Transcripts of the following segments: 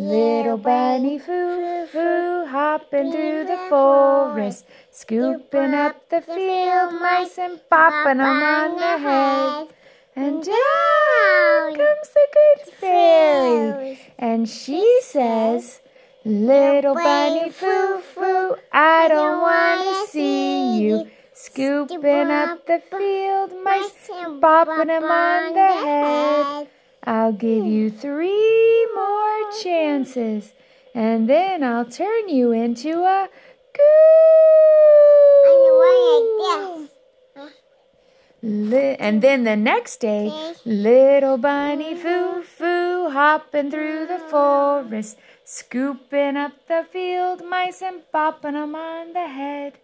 Little bunny foo foo hopping through the forest, scooping up the field mice and popping them on the head. And down comes the good fairy, and she says, Little bunny foo foo, I don't want to see you. Scooping up the field mice and popping them on the head. I'll give hmm. you three more chances, and then I'll turn you into a goose. Li- and then the next day, little bunny foo foo hopping through the forest, scooping up the field mice and popping 'em on the head.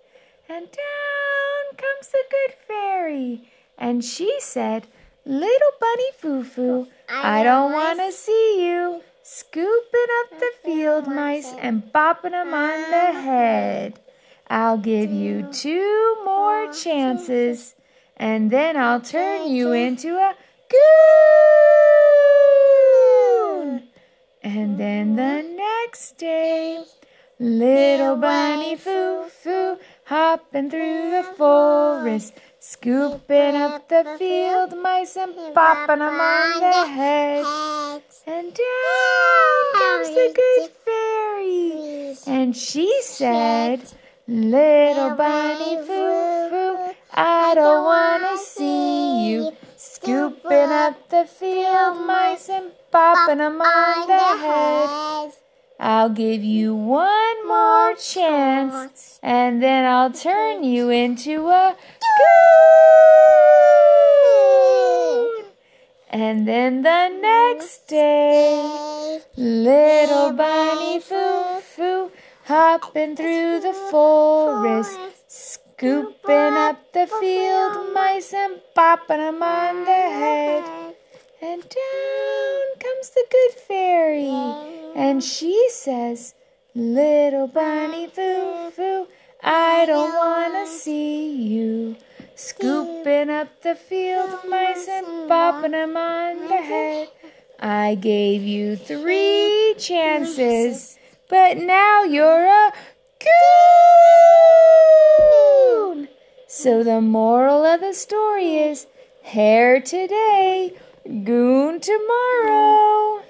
And down comes the good fairy, and she said, Little bunny foo foo, I don't want to see you. Scooping up the field mice and popping 'em on the head. I'll give you two more chances, and then I'll turn you into a goon. And then the next day, little bunny foo foo hopping through the forest, scooping up the field mice and popping 'em on the head. And down the good fairy, and she said, Little bunny foo foo, I don't want to see you. Scooping up the field mice and popping them on the head. I'll give you one more chance, and then I'll turn you into a goon. And then the next day, little bunny foo foo hopping through the forest, scooping up the field mice and popping 'em on the head. And down comes the good fairy, and she says, Little bunny foo foo, I don't want to see you. Scooping up the field mice and popping 'em on the head. I gave you three chances, but now you're a goon. So the moral of the story is hare today, goon tomorrow.